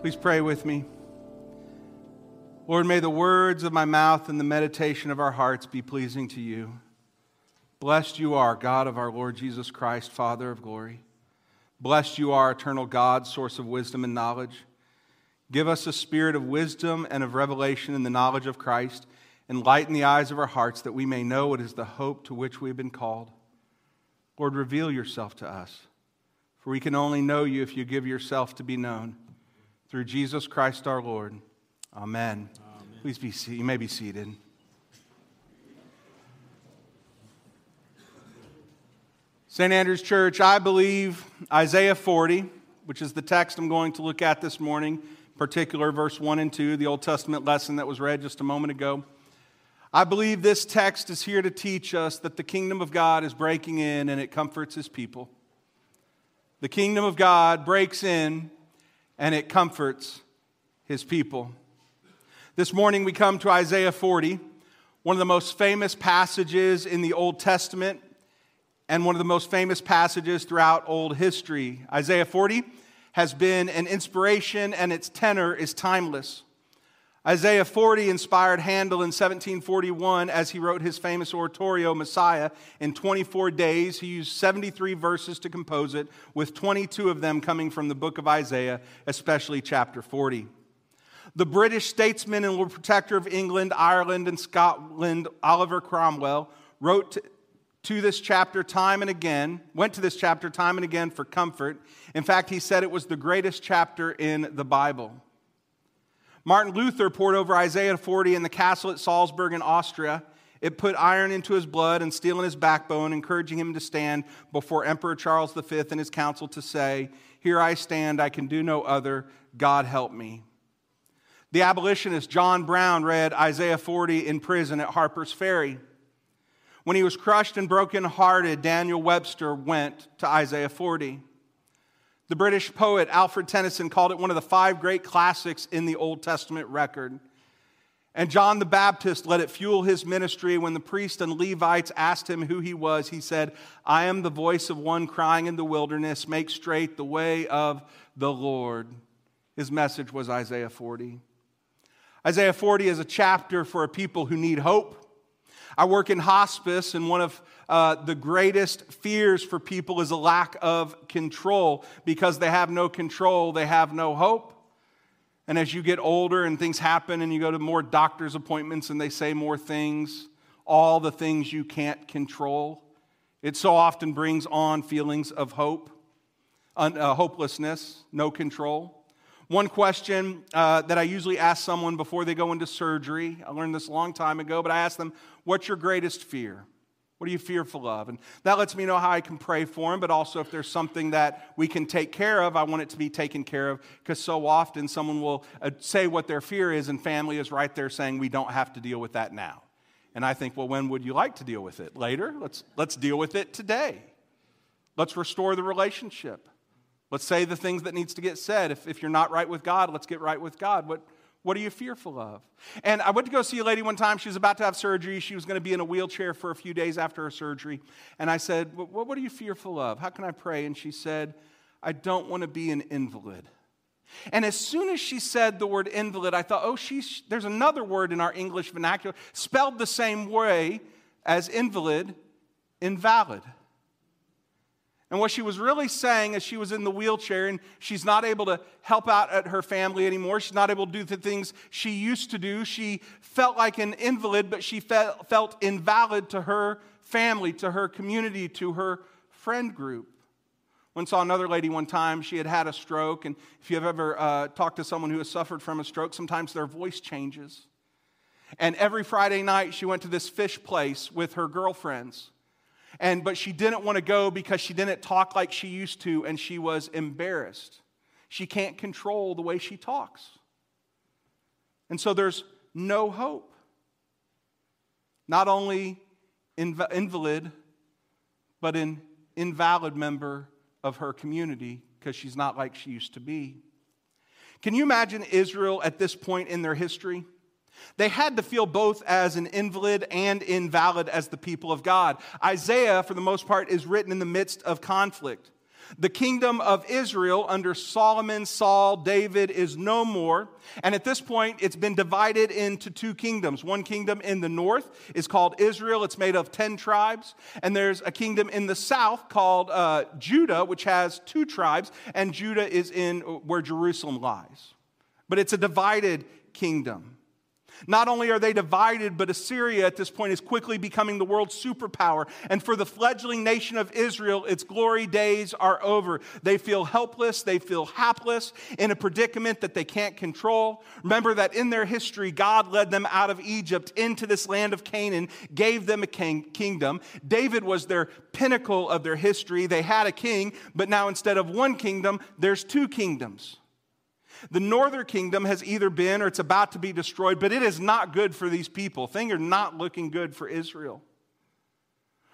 Please pray with me. Lord, may the words of my mouth and the meditation of our hearts be pleasing to you. Blessed you are, God of our Lord Jesus Christ, Father of glory. Blessed you are, eternal God, source of wisdom and knowledge. Give us a spirit of wisdom and of revelation in the knowledge of Christ. Enlighten the eyes of our hearts that we may know what is the hope to which we have been called. Lord, reveal yourself to us, for we can only know you if you give yourself to be known. Through Jesus Christ our Lord. Amen. Amen. Please be seated. You may be seated. St. Andrew's Church, I believe Isaiah 40, which is the text I'm going to look at this morning, particular verse 1 and 2, the Old Testament lesson that was read just a moment ago. I believe this text is here to teach us that the kingdom of God is breaking in and it comforts his people. The kingdom of God breaks in and it comforts his people. This morning we come to Isaiah 40, one of the most famous passages in the Old Testament and one of the most famous passages throughout old history. Isaiah 40 has been an inspiration, and its tenor is timeless. Isaiah 40 inspired Handel in 1741 as he wrote his famous oratorio, Messiah, in 24 days. He used 73 verses to compose it, with 22 of them coming from the book of Isaiah, especially chapter 40. The British statesman and Lord Protector of England, Ireland, and Scotland, Oliver Cromwell, wrote to this chapter time and again, went to this chapter time and again for comfort. In fact, he said it was the greatest chapter in the Bible. Martin Luther poured over Isaiah 40 in the castle at Salzburg in Austria. It put iron into his blood and steel in his backbone, encouraging him to stand before Emperor Charles V and his council to say, Here I stand, I can do no other, God help me. The abolitionist John Brown read Isaiah 40 in prison at Harper's Ferry. When he was crushed and broken-hearted, Daniel Webster went to Isaiah 40. The British poet Alfred Tennyson called it one of the five great classics in the Old Testament record. And John the Baptist let it fuel his ministry. When the priests and Levites asked him who he was, he said, I am the voice of one crying in the wilderness, make straight the way of the Lord. His message was Isaiah 40. Isaiah 40 is a chapter for a people who need hope I work in hospice, and one of uh, the greatest fears for people is a lack of control. Because they have no control, they have no hope. And as you get older and things happen, and you go to more doctor's appointments and they say more things, all the things you can't control, it so often brings on feelings of hope, un, uh, hopelessness, no control. One question uh, that I usually ask someone before they go into surgery, I learned this a long time ago, but I ask them, What's your greatest fear? What are you fearful of? And that lets me know how I can pray for them, but also if there's something that we can take care of, I want it to be taken care of because so often someone will uh, say what their fear is, and family is right there saying, We don't have to deal with that now. And I think, Well, when would you like to deal with it? Later? Let's, let's deal with it today. Let's restore the relationship. Let's say the things that needs to get said. If, if you're not right with God, let's get right with God. What, what are you fearful of? And I went to go see a lady one time. She was about to have surgery. She was going to be in a wheelchair for a few days after her surgery. And I said, what, what are you fearful of? How can I pray? And she said, I don't want to be an invalid. And as soon as she said the word invalid, I thought, oh, she's, there's another word in our English vernacular spelled the same way as invalid, invalid. And what she was really saying is she was in the wheelchair and she's not able to help out at her family anymore. She's not able to do the things she used to do. She felt like an invalid, but she felt invalid to her family, to her community, to her friend group. One saw another lady one time, she had had a stroke. And if you've ever uh, talked to someone who has suffered from a stroke, sometimes their voice changes. And every Friday night, she went to this fish place with her girlfriends. And, but she didn't want to go because she didn't talk like she used to and she was embarrassed. She can't control the way she talks. And so there's no hope. Not only inv- invalid, but an invalid member of her community because she's not like she used to be. Can you imagine Israel at this point in their history? They had to feel both as an invalid and invalid as the people of God. Isaiah, for the most part, is written in the midst of conflict. The kingdom of Israel under Solomon, Saul, David is no more. And at this point, it's been divided into two kingdoms. One kingdom in the north is called Israel, it's made of 10 tribes. And there's a kingdom in the south called uh, Judah, which has two tribes. And Judah is in where Jerusalem lies. But it's a divided kingdom. Not only are they divided, but Assyria at this point is quickly becoming the world's superpower. And for the fledgling nation of Israel, its glory days are over. They feel helpless, they feel hapless in a predicament that they can't control. Remember that in their history, God led them out of Egypt into this land of Canaan, gave them a king, kingdom. David was their pinnacle of their history. They had a king, but now instead of one kingdom, there's two kingdoms. The northern kingdom has either been or it's about to be destroyed, but it is not good for these people. Things are not looking good for Israel.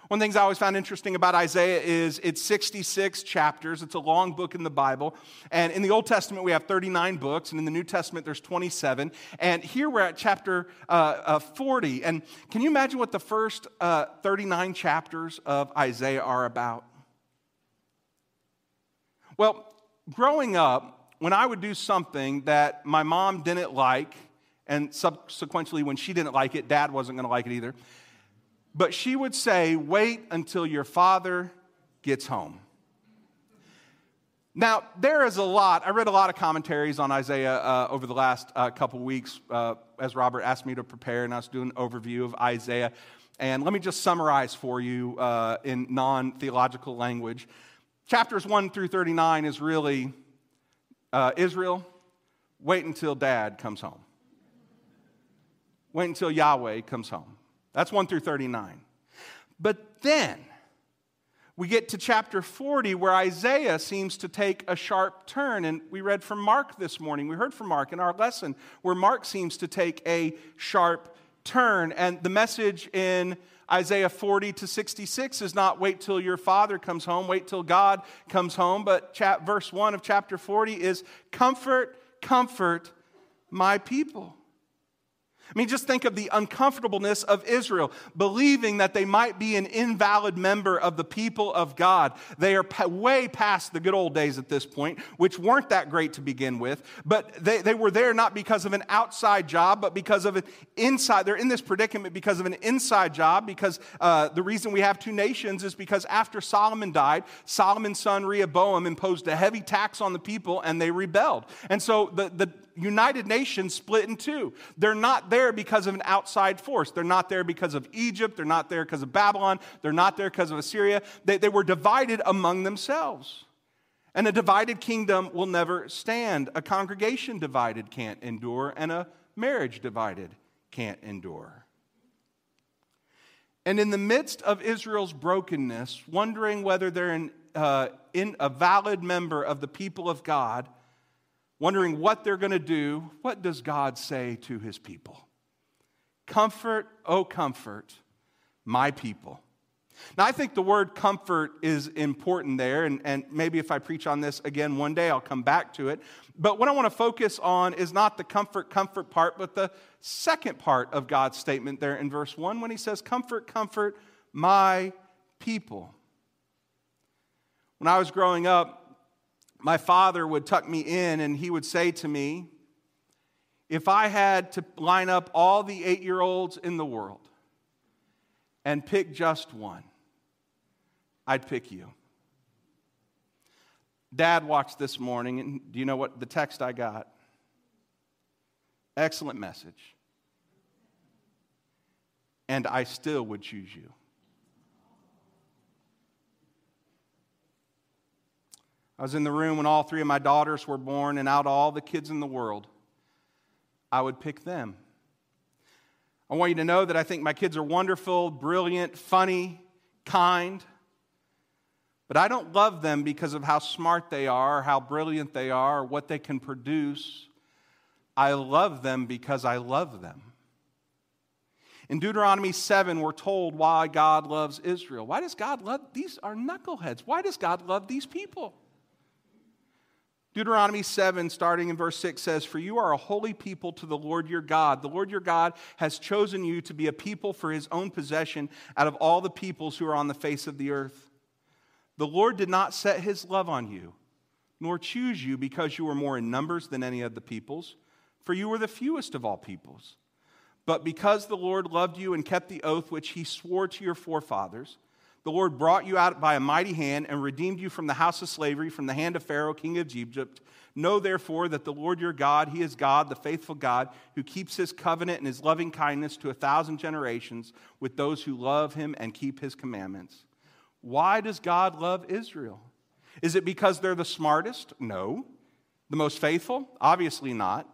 One of the things I always found interesting about Isaiah is it's 66 chapters. It's a long book in the Bible. And in the Old Testament, we have 39 books, and in the New Testament, there's 27. And here we're at chapter uh, uh, 40. And can you imagine what the first uh, 39 chapters of Isaiah are about? Well, growing up, when I would do something that my mom didn't like, and subsequently when she didn't like it, dad wasn't going to like it either, but she would say, Wait until your father gets home. Now, there is a lot. I read a lot of commentaries on Isaiah uh, over the last uh, couple weeks uh, as Robert asked me to prepare, and I was doing an overview of Isaiah. And let me just summarize for you uh, in non theological language. Chapters 1 through 39 is really uh, Israel, wait until dad comes home. Wait until Yahweh comes home. That's 1 through 39. But then we get to chapter 40 where Isaiah seems to take a sharp turn. And we read from Mark this morning. We heard from Mark in our lesson where Mark seems to take a sharp turn. And the message in Isaiah 40 to 66 is not wait till your father comes home, wait till God comes home, but chap- verse 1 of chapter 40 is comfort, comfort my people. I mean, just think of the uncomfortableness of Israel, believing that they might be an invalid member of the people of God. They are way past the good old days at this point, which weren't that great to begin with, but they, they were there not because of an outside job, but because of an inside. They're in this predicament because of an inside job, because uh, the reason we have two nations is because after Solomon died, Solomon's son Rehoboam imposed a heavy tax on the people and they rebelled. And so the, the United Nations split in two. They're not there because of an outside force. They're not there because of Egypt. They're not there because of Babylon. They're not there because of Assyria. They, they were divided among themselves. And a divided kingdom will never stand. A congregation divided can't endure, and a marriage divided can't endure. And in the midst of Israel's brokenness, wondering whether they're uh, in a valid member of the people of God, wondering what they're going to do, what does God say to his people? Comfort, oh, comfort my people. Now, I think the word comfort is important there, and, and maybe if I preach on this again one day, I'll come back to it. But what I want to focus on is not the comfort, comfort part, but the second part of God's statement there in verse 1 when he says, Comfort, comfort my people. When I was growing up, my father would tuck me in and he would say to me, If I had to line up all the eight year olds in the world and pick just one, I'd pick you. Dad watched this morning, and do you know what the text I got? Excellent message. And I still would choose you. I was in the room when all three of my daughters were born, and out of all the kids in the world, I would pick them. I want you to know that I think my kids are wonderful, brilliant, funny, kind. But I don't love them because of how smart they are, how brilliant they are, or what they can produce. I love them because I love them. In Deuteronomy 7, we're told why God loves Israel. Why does God love these are knuckleheads? Why does God love these people? Deuteronomy 7, starting in verse 6, says, For you are a holy people to the Lord your God. The Lord your God has chosen you to be a people for his own possession out of all the peoples who are on the face of the earth. The Lord did not set his love on you, nor choose you because you were more in numbers than any of the peoples, for you were the fewest of all peoples. But because the Lord loved you and kept the oath which he swore to your forefathers, the Lord brought you out by a mighty hand and redeemed you from the house of slavery, from the hand of Pharaoh, king of Egypt. Know therefore that the Lord your God, he is God, the faithful God, who keeps his covenant and his loving kindness to a thousand generations with those who love him and keep his commandments. Why does God love Israel? Is it because they're the smartest? No. The most faithful? Obviously not.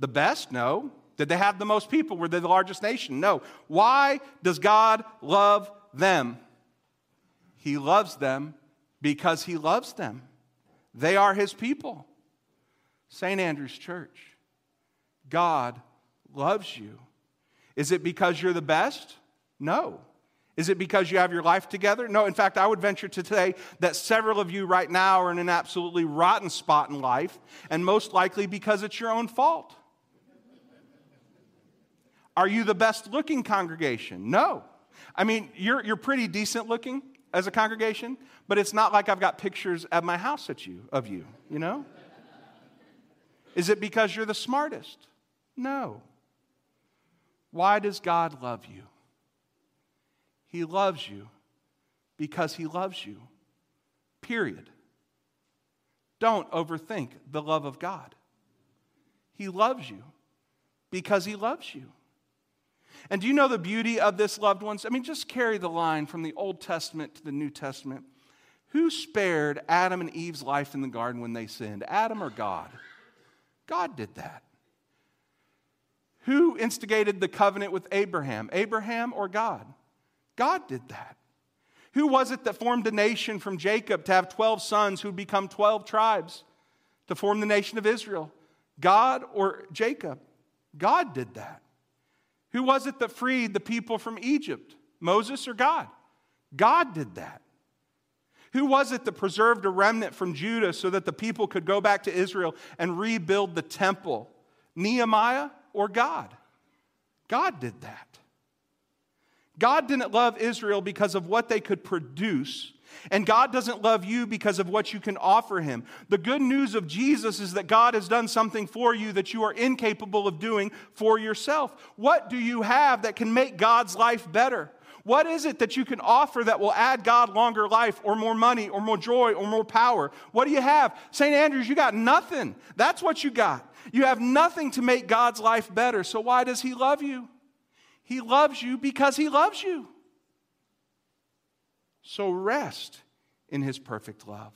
The best? No. Did they have the most people? Were they the largest nation? No. Why does God love them? He loves them because He loves them. They are His people. St. Andrew's Church, God loves you. Is it because you're the best? No. Is it because you have your life together? No. In fact, I would venture to say that several of you right now are in an absolutely rotten spot in life, and most likely because it's your own fault. Are you the best looking congregation? No. I mean, you're, you're pretty decent looking as a congregation, but it's not like I've got pictures at my house at you, of you, you know? Is it because you're the smartest? No. Why does God love you? He loves you because He loves you. Period. Don't overthink the love of God. He loves you because He loves you. And do you know the beauty of this, loved ones? I mean, just carry the line from the Old Testament to the New Testament. Who spared Adam and Eve's life in the garden when they sinned? Adam or God? God did that. Who instigated the covenant with Abraham? Abraham or God? God did that. Who was it that formed a nation from Jacob to have 12 sons who would become 12 tribes to form the nation of Israel? God or Jacob? God did that. Who was it that freed the people from Egypt? Moses or God? God did that. Who was it that preserved a remnant from Judah so that the people could go back to Israel and rebuild the temple? Nehemiah or God? God did that. God didn't love Israel because of what they could produce, and God doesn't love you because of what you can offer Him. The good news of Jesus is that God has done something for you that you are incapable of doing for yourself. What do you have that can make God's life better? What is it that you can offer that will add God longer life or more money or more joy or more power? What do you have? St. Andrews, you got nothing. That's what you got. You have nothing to make God's life better. So why does He love you? He loves you because He loves you. So rest in His perfect love.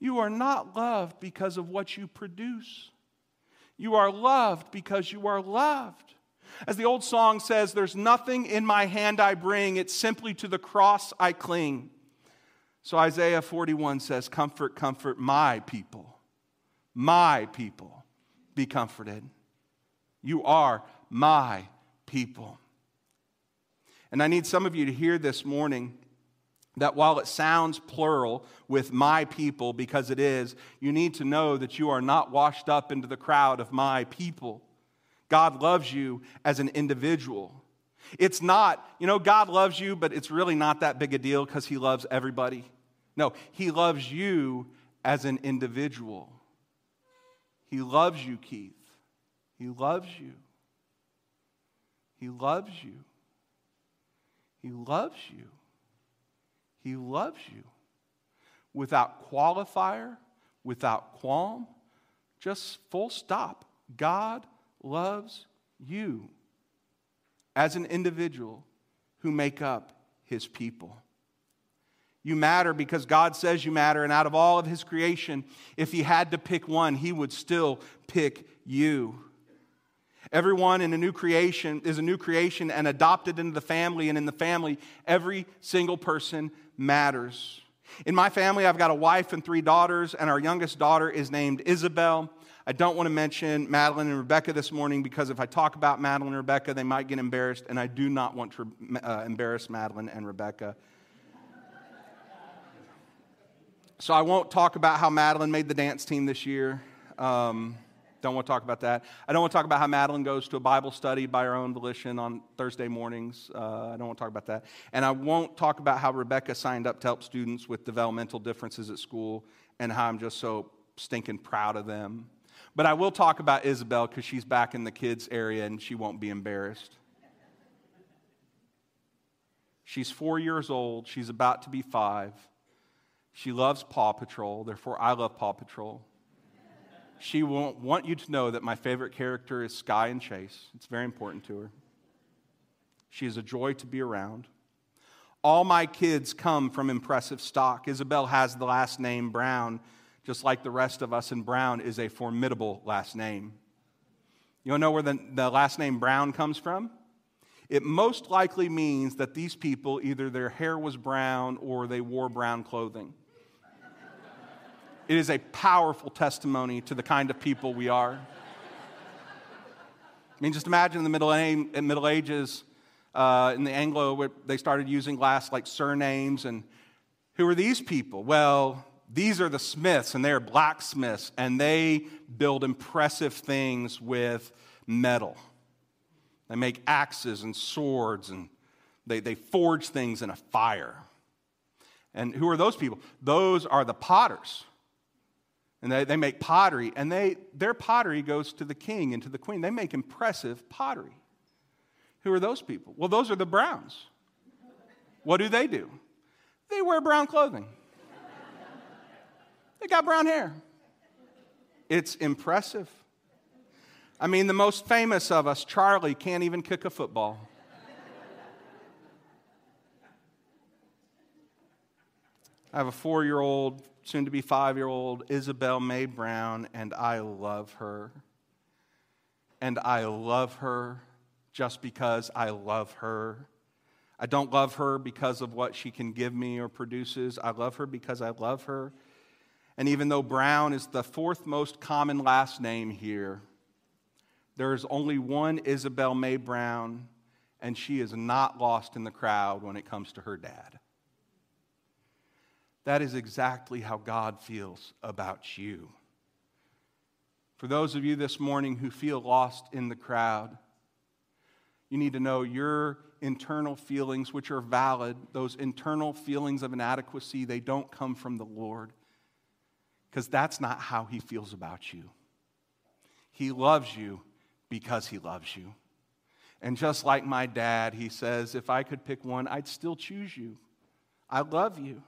You are not loved because of what you produce. You are loved because you are loved. As the old song says, there's nothing in my hand I bring, it's simply to the cross I cling. So Isaiah 41 says, Comfort, comfort my people. My people, be comforted. You are my people. And I need some of you to hear this morning that while it sounds plural with my people, because it is, you need to know that you are not washed up into the crowd of my people. God loves you as an individual. It's not, you know, God loves you, but it's really not that big a deal because He loves everybody. No, He loves you as an individual. He loves you, Keith. He loves you. He loves you. He loves you. He loves you. Without qualifier, without qualm, just full stop. God loves you as an individual who make up his people. You matter because God says you matter, and out of all of his creation, if he had to pick one, he would still pick you. Everyone in a new creation is a new creation and adopted into the family, and in the family, every single person matters. In my family, I've got a wife and three daughters, and our youngest daughter is named Isabel. I don't want to mention Madeline and Rebecca this morning because if I talk about Madeline and Rebecca, they might get embarrassed, and I do not want to uh, embarrass Madeline and Rebecca. So I won't talk about how Madeline made the dance team this year. Um, Don't want to talk about that. I don't want to talk about how Madeline goes to a Bible study by her own volition on Thursday mornings. Uh, I don't want to talk about that. And I won't talk about how Rebecca signed up to help students with developmental differences at school and how I'm just so stinking proud of them. But I will talk about Isabel because she's back in the kids' area and she won't be embarrassed. She's four years old. She's about to be five. She loves Paw Patrol, therefore, I love Paw Patrol. She won't want you to know that my favorite character is Skye and Chase. It's very important to her. She is a joy to be around. All my kids come from impressive stock. Isabel has the last name Brown, just like the rest of us, and Brown is a formidable last name. You know where the, the last name Brown comes from? It most likely means that these people either their hair was brown or they wore brown clothing. It is a powerful testimony to the kind of people we are. I mean, just imagine in the Middle, in middle Ages, uh, in the Anglo, they started using last like surnames. And who are these people? Well, these are the Smiths, and they are blacksmiths, and they build impressive things with metal. They make axes and swords, and they, they forge things in a fire. And who are those people? Those are the potters and they, they make pottery, and they, their pottery goes to the king and to the queen. They make impressive pottery. Who are those people? Well, those are the Browns. What do they do? They wear brown clothing, they got brown hair. It's impressive. I mean, the most famous of us, Charlie, can't even kick a football. I have a four year old soon to be five year old Isabel May Brown, and I love her. And I love her just because I love her. I don't love her because of what she can give me or produces. I love her because I love her. And even though Brown is the fourth most common last name here, there is only one Isabel May Brown, and she is not lost in the crowd when it comes to her dad. That is exactly how God feels about you. For those of you this morning who feel lost in the crowd, you need to know your internal feelings, which are valid, those internal feelings of inadequacy, they don't come from the Lord. Because that's not how He feels about you. He loves you because He loves you. And just like my dad, he says, if I could pick one, I'd still choose you. I love you.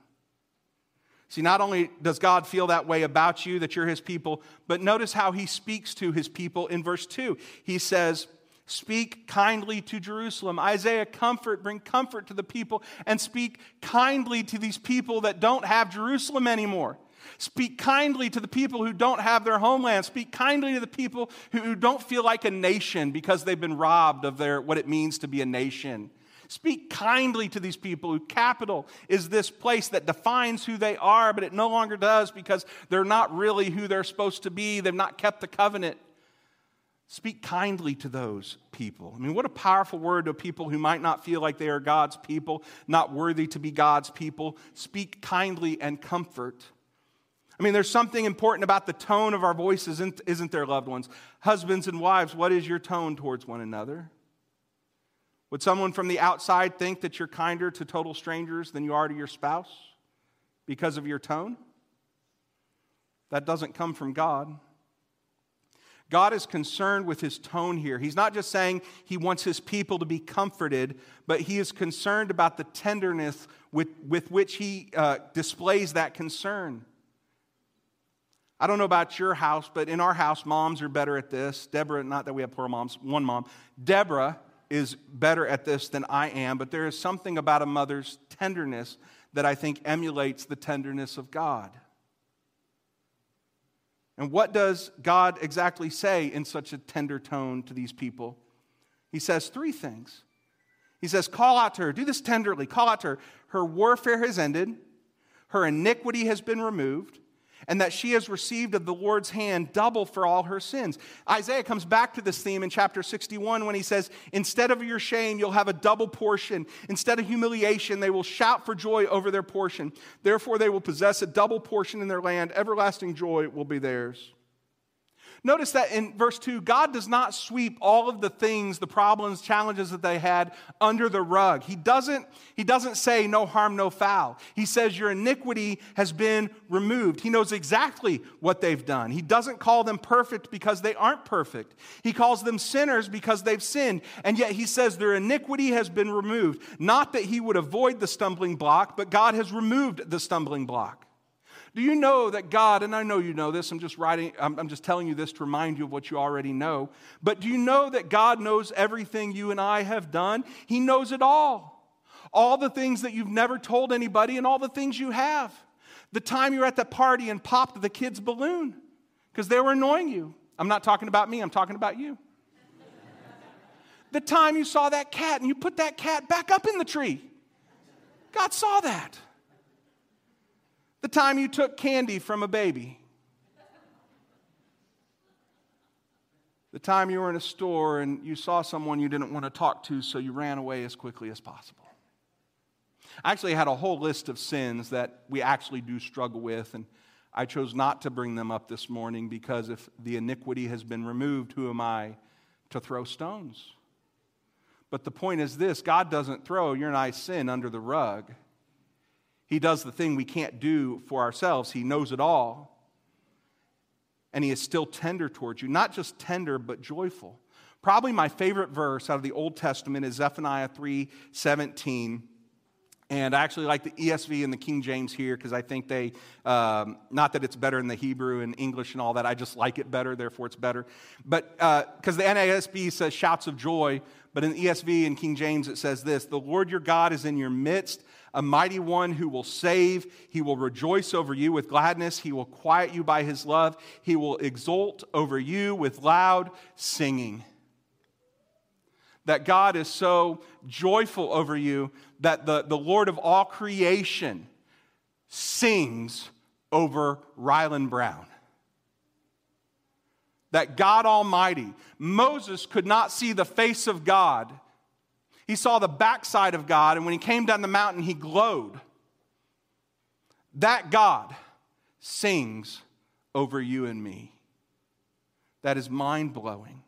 See, not only does God feel that way about you, that you're his people, but notice how he speaks to his people in verse 2. He says, Speak kindly to Jerusalem. Isaiah, comfort, bring comfort to the people, and speak kindly to these people that don't have Jerusalem anymore. Speak kindly to the people who don't have their homeland. Speak kindly to the people who don't feel like a nation because they've been robbed of their, what it means to be a nation. Speak kindly to these people who capital is this place that defines who they are, but it no longer does because they're not really who they're supposed to be. They've not kept the covenant. Speak kindly to those people. I mean, what a powerful word to people who might not feel like they are God's people, not worthy to be God's people. Speak kindly and comfort. I mean, there's something important about the tone of our voices, isn't there, loved ones? Husbands and wives, what is your tone towards one another? Would someone from the outside think that you're kinder to total strangers than you are to your spouse because of your tone? That doesn't come from God. God is concerned with his tone here. He's not just saying he wants his people to be comforted, but he is concerned about the tenderness with, with which he uh, displays that concern. I don't know about your house, but in our house, moms are better at this. Deborah, not that we have poor moms, one mom. Deborah is better at this than I am, but there is something about a mother's tenderness that I think emulates the tenderness of God. And what does God exactly say in such a tender tone to these people? He says three things. He says, Call out to her, do this tenderly, call out to her. Her warfare has ended, her iniquity has been removed, and that she has received of the Lord's hand double for all her sins. Isaiah comes back to this theme in chapter 61 when he says, Instead of your shame, you'll have a double portion. Instead of humiliation, they will shout for joy over their portion. Therefore, they will possess a double portion in their land. Everlasting joy will be theirs. Notice that in verse 2, God does not sweep all of the things, the problems, challenges that they had under the rug. He doesn't, he doesn't say, no harm, no foul. He says, your iniquity has been removed. He knows exactly what they've done. He doesn't call them perfect because they aren't perfect. He calls them sinners because they've sinned. And yet he says their iniquity has been removed. Not that he would avoid the stumbling block, but God has removed the stumbling block. Do you know that God, and I know you know this, I'm just writing, I'm, I'm, just telling you this to remind you of what you already know, but do you know that God knows everything you and I have done? He knows it all. All the things that you've never told anybody and all the things you have. The time you were at that party and popped the kid's balloon because they were annoying you. I'm not talking about me, I'm talking about you. the time you saw that cat and you put that cat back up in the tree. God saw that. The time you took candy from a baby. The time you were in a store and you saw someone you didn't want to talk to, so you ran away as quickly as possible. I actually had a whole list of sins that we actually do struggle with, and I chose not to bring them up this morning because if the iniquity has been removed, who am I to throw stones? But the point is this God doesn't throw your and I sin under the rug. He does the thing we can't do for ourselves. He knows it all. And He is still tender towards you. Not just tender, but joyful. Probably my favorite verse out of the Old Testament is Zephaniah 3 17. And I actually like the ESV and the King James here because I think they, um, not that it's better in the Hebrew and English and all that, I just like it better, therefore it's better. But because uh, the NASB says shouts of joy, but in ESV and King James it says this The Lord your God is in your midst, a mighty one who will save. He will rejoice over you with gladness. He will quiet you by his love. He will exult over you with loud singing. That God is so joyful over you that the, the Lord of all creation sings over Ryland Brown that God Almighty, Moses could not see the face of God he saw the backside of God, and when he came down the mountain, he glowed. That God sings over you and me. That is mind blowing.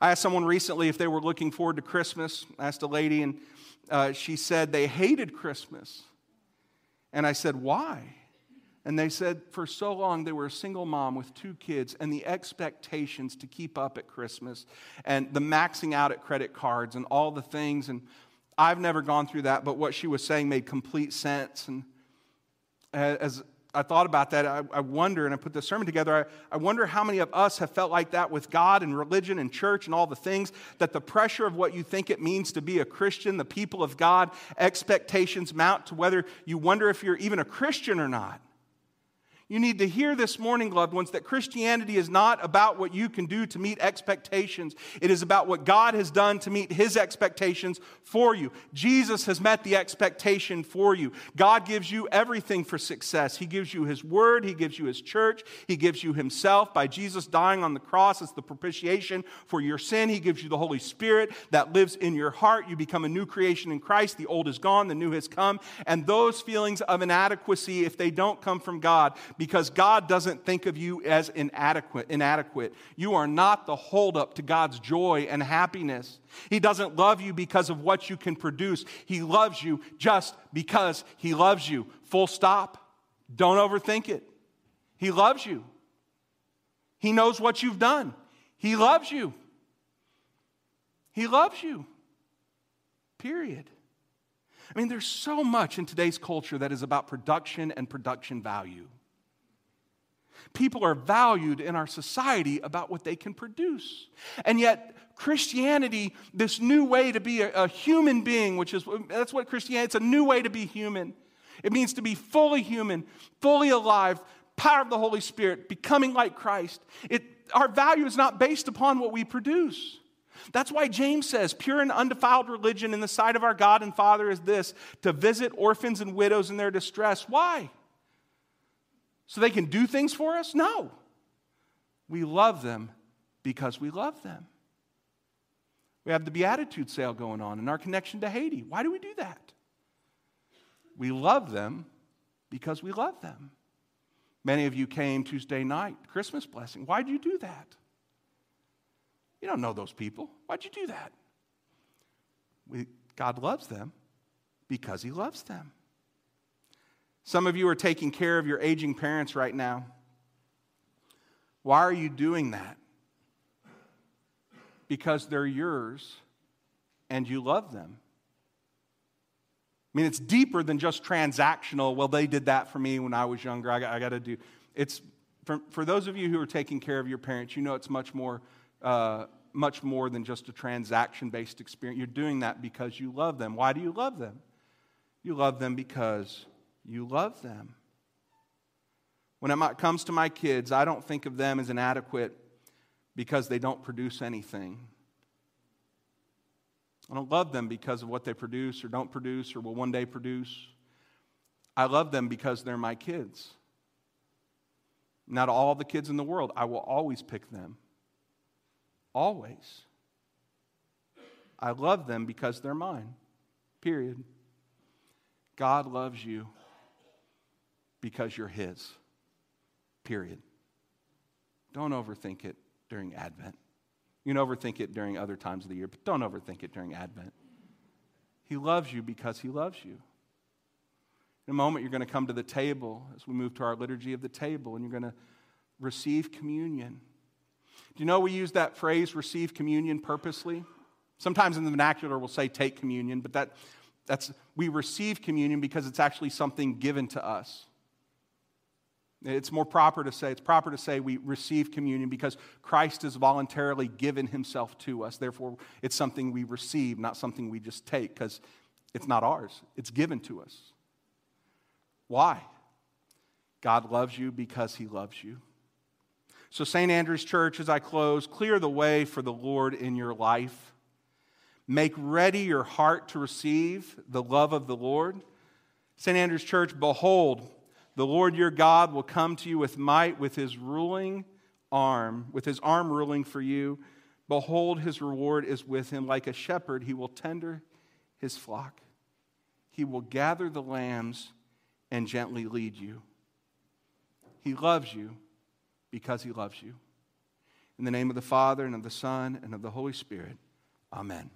I asked someone recently if they were looking forward to Christmas. I asked a lady, and uh, she said they hated Christmas. And I said, Why? And they said for so long they were a single mom with two kids, and the expectations to keep up at Christmas, and the maxing out at credit cards, and all the things. And I've never gone through that, but what she was saying made complete sense. And as I thought about that, I, wonder, and I put the sermon together, I wonder how many of us have felt like that with God and religion and church and all the things, that the pressure of what you think it means to be a Christian, the people of God, expectations mount to whether you wonder if you're even a Christian or not. You need to hear this morning, loved ones, that Christianity is not about what you can do to meet expectations. It is about what God has done to meet his expectations for you. Jesus has met the expectation for you. God gives you everything for success. He gives you his word, he gives you his church, he gives you himself by Jesus dying on the cross as the propitiation for your sin. He gives you the Holy Spirit that lives in your heart. You become a new creation in Christ. The old is gone, the new has come. And those feelings of inadequacy, if they don't come from God, because God doesn't think of you as inadequate. inadequate. You are not the holdup to God's joy and happiness. He doesn't love you because of what you can produce. He loves you just because He loves you. Full stop. Don't overthink it. He loves you. He knows what you've done. He loves you. He loves you. Period. I mean, there's so much in today's culture that is about production and production value people are valued in our society about what they can produce. And yet, Christianity, this new way to be a, a human being, which is that's what Christianity, it's a new way to be human. It means to be fully human, fully alive, power of the Holy Spirit, becoming like Christ. It, our value is not based upon what we produce. That's why James says, pure and undefiled religion in the sight of our God and Father is this to visit orphans and widows in their distress. Why? So they can do things for us? No. We love them because we love them. We have the Beatitude sale going on in our connection to Haiti. Why do we do that? We love them because we love them. Many of you came Tuesday night, Christmas blessing. Why'd you do that? You don't know those people. Why'd you do that? We, God loves them because He loves them. Some of you are taking care of your aging parents right now. Why are you doing that? Because they're yours and you love them. I mean, it's deeper than just transactional. Well, they did that for me when I was younger. I got, I got to do. It's for, for those of you who are taking care of your parents. You know, it's much more, uh, much more than just a transaction-based experience. You're doing that because you love them. Why do you love them? You love them because you love them. When it comes to my kids, I don't think of them as inadequate because they don't produce anything. I don't love them because of what they produce or don't produce or will one day produce. I love them because they're my kids. Not all the kids in the world. I will always pick them. Always. I love them because they're mine. Period. God loves you because you're His. Period. Don't overthink it during Advent. You can overthink it during other times of the year, but don't overthink it during Advent. He loves you because He loves you. In a moment, you're going to come to the table as we move to our liturgy of the table, and you're going to receive communion. Do you know we use that phrase, receive communion, purposely? Sometimes in the vernacular, we'll say take communion, but that, that's, we receive communion because it's actually something given to us. It's more proper to say, it's proper to say we receive communion because Christ has voluntarily given himself to us. Therefore, it's something we receive, not something we just take because it's not ours, it's given to us. Why? God loves you because he loves you. So, St. Andrew's Church, as I close, clear the way for the Lord in your life. Make ready your heart to receive the love of the Lord. St. Andrew's Church, behold, the Lord your God will come to you with might, with his ruling arm, with his arm ruling for you. Behold, his reward is with him. Like a shepherd, he will tender his flock. He will gather the lambs and gently lead you. He loves you because he loves you. In the name of the Father, and of the Son, and of the Holy Spirit, amen.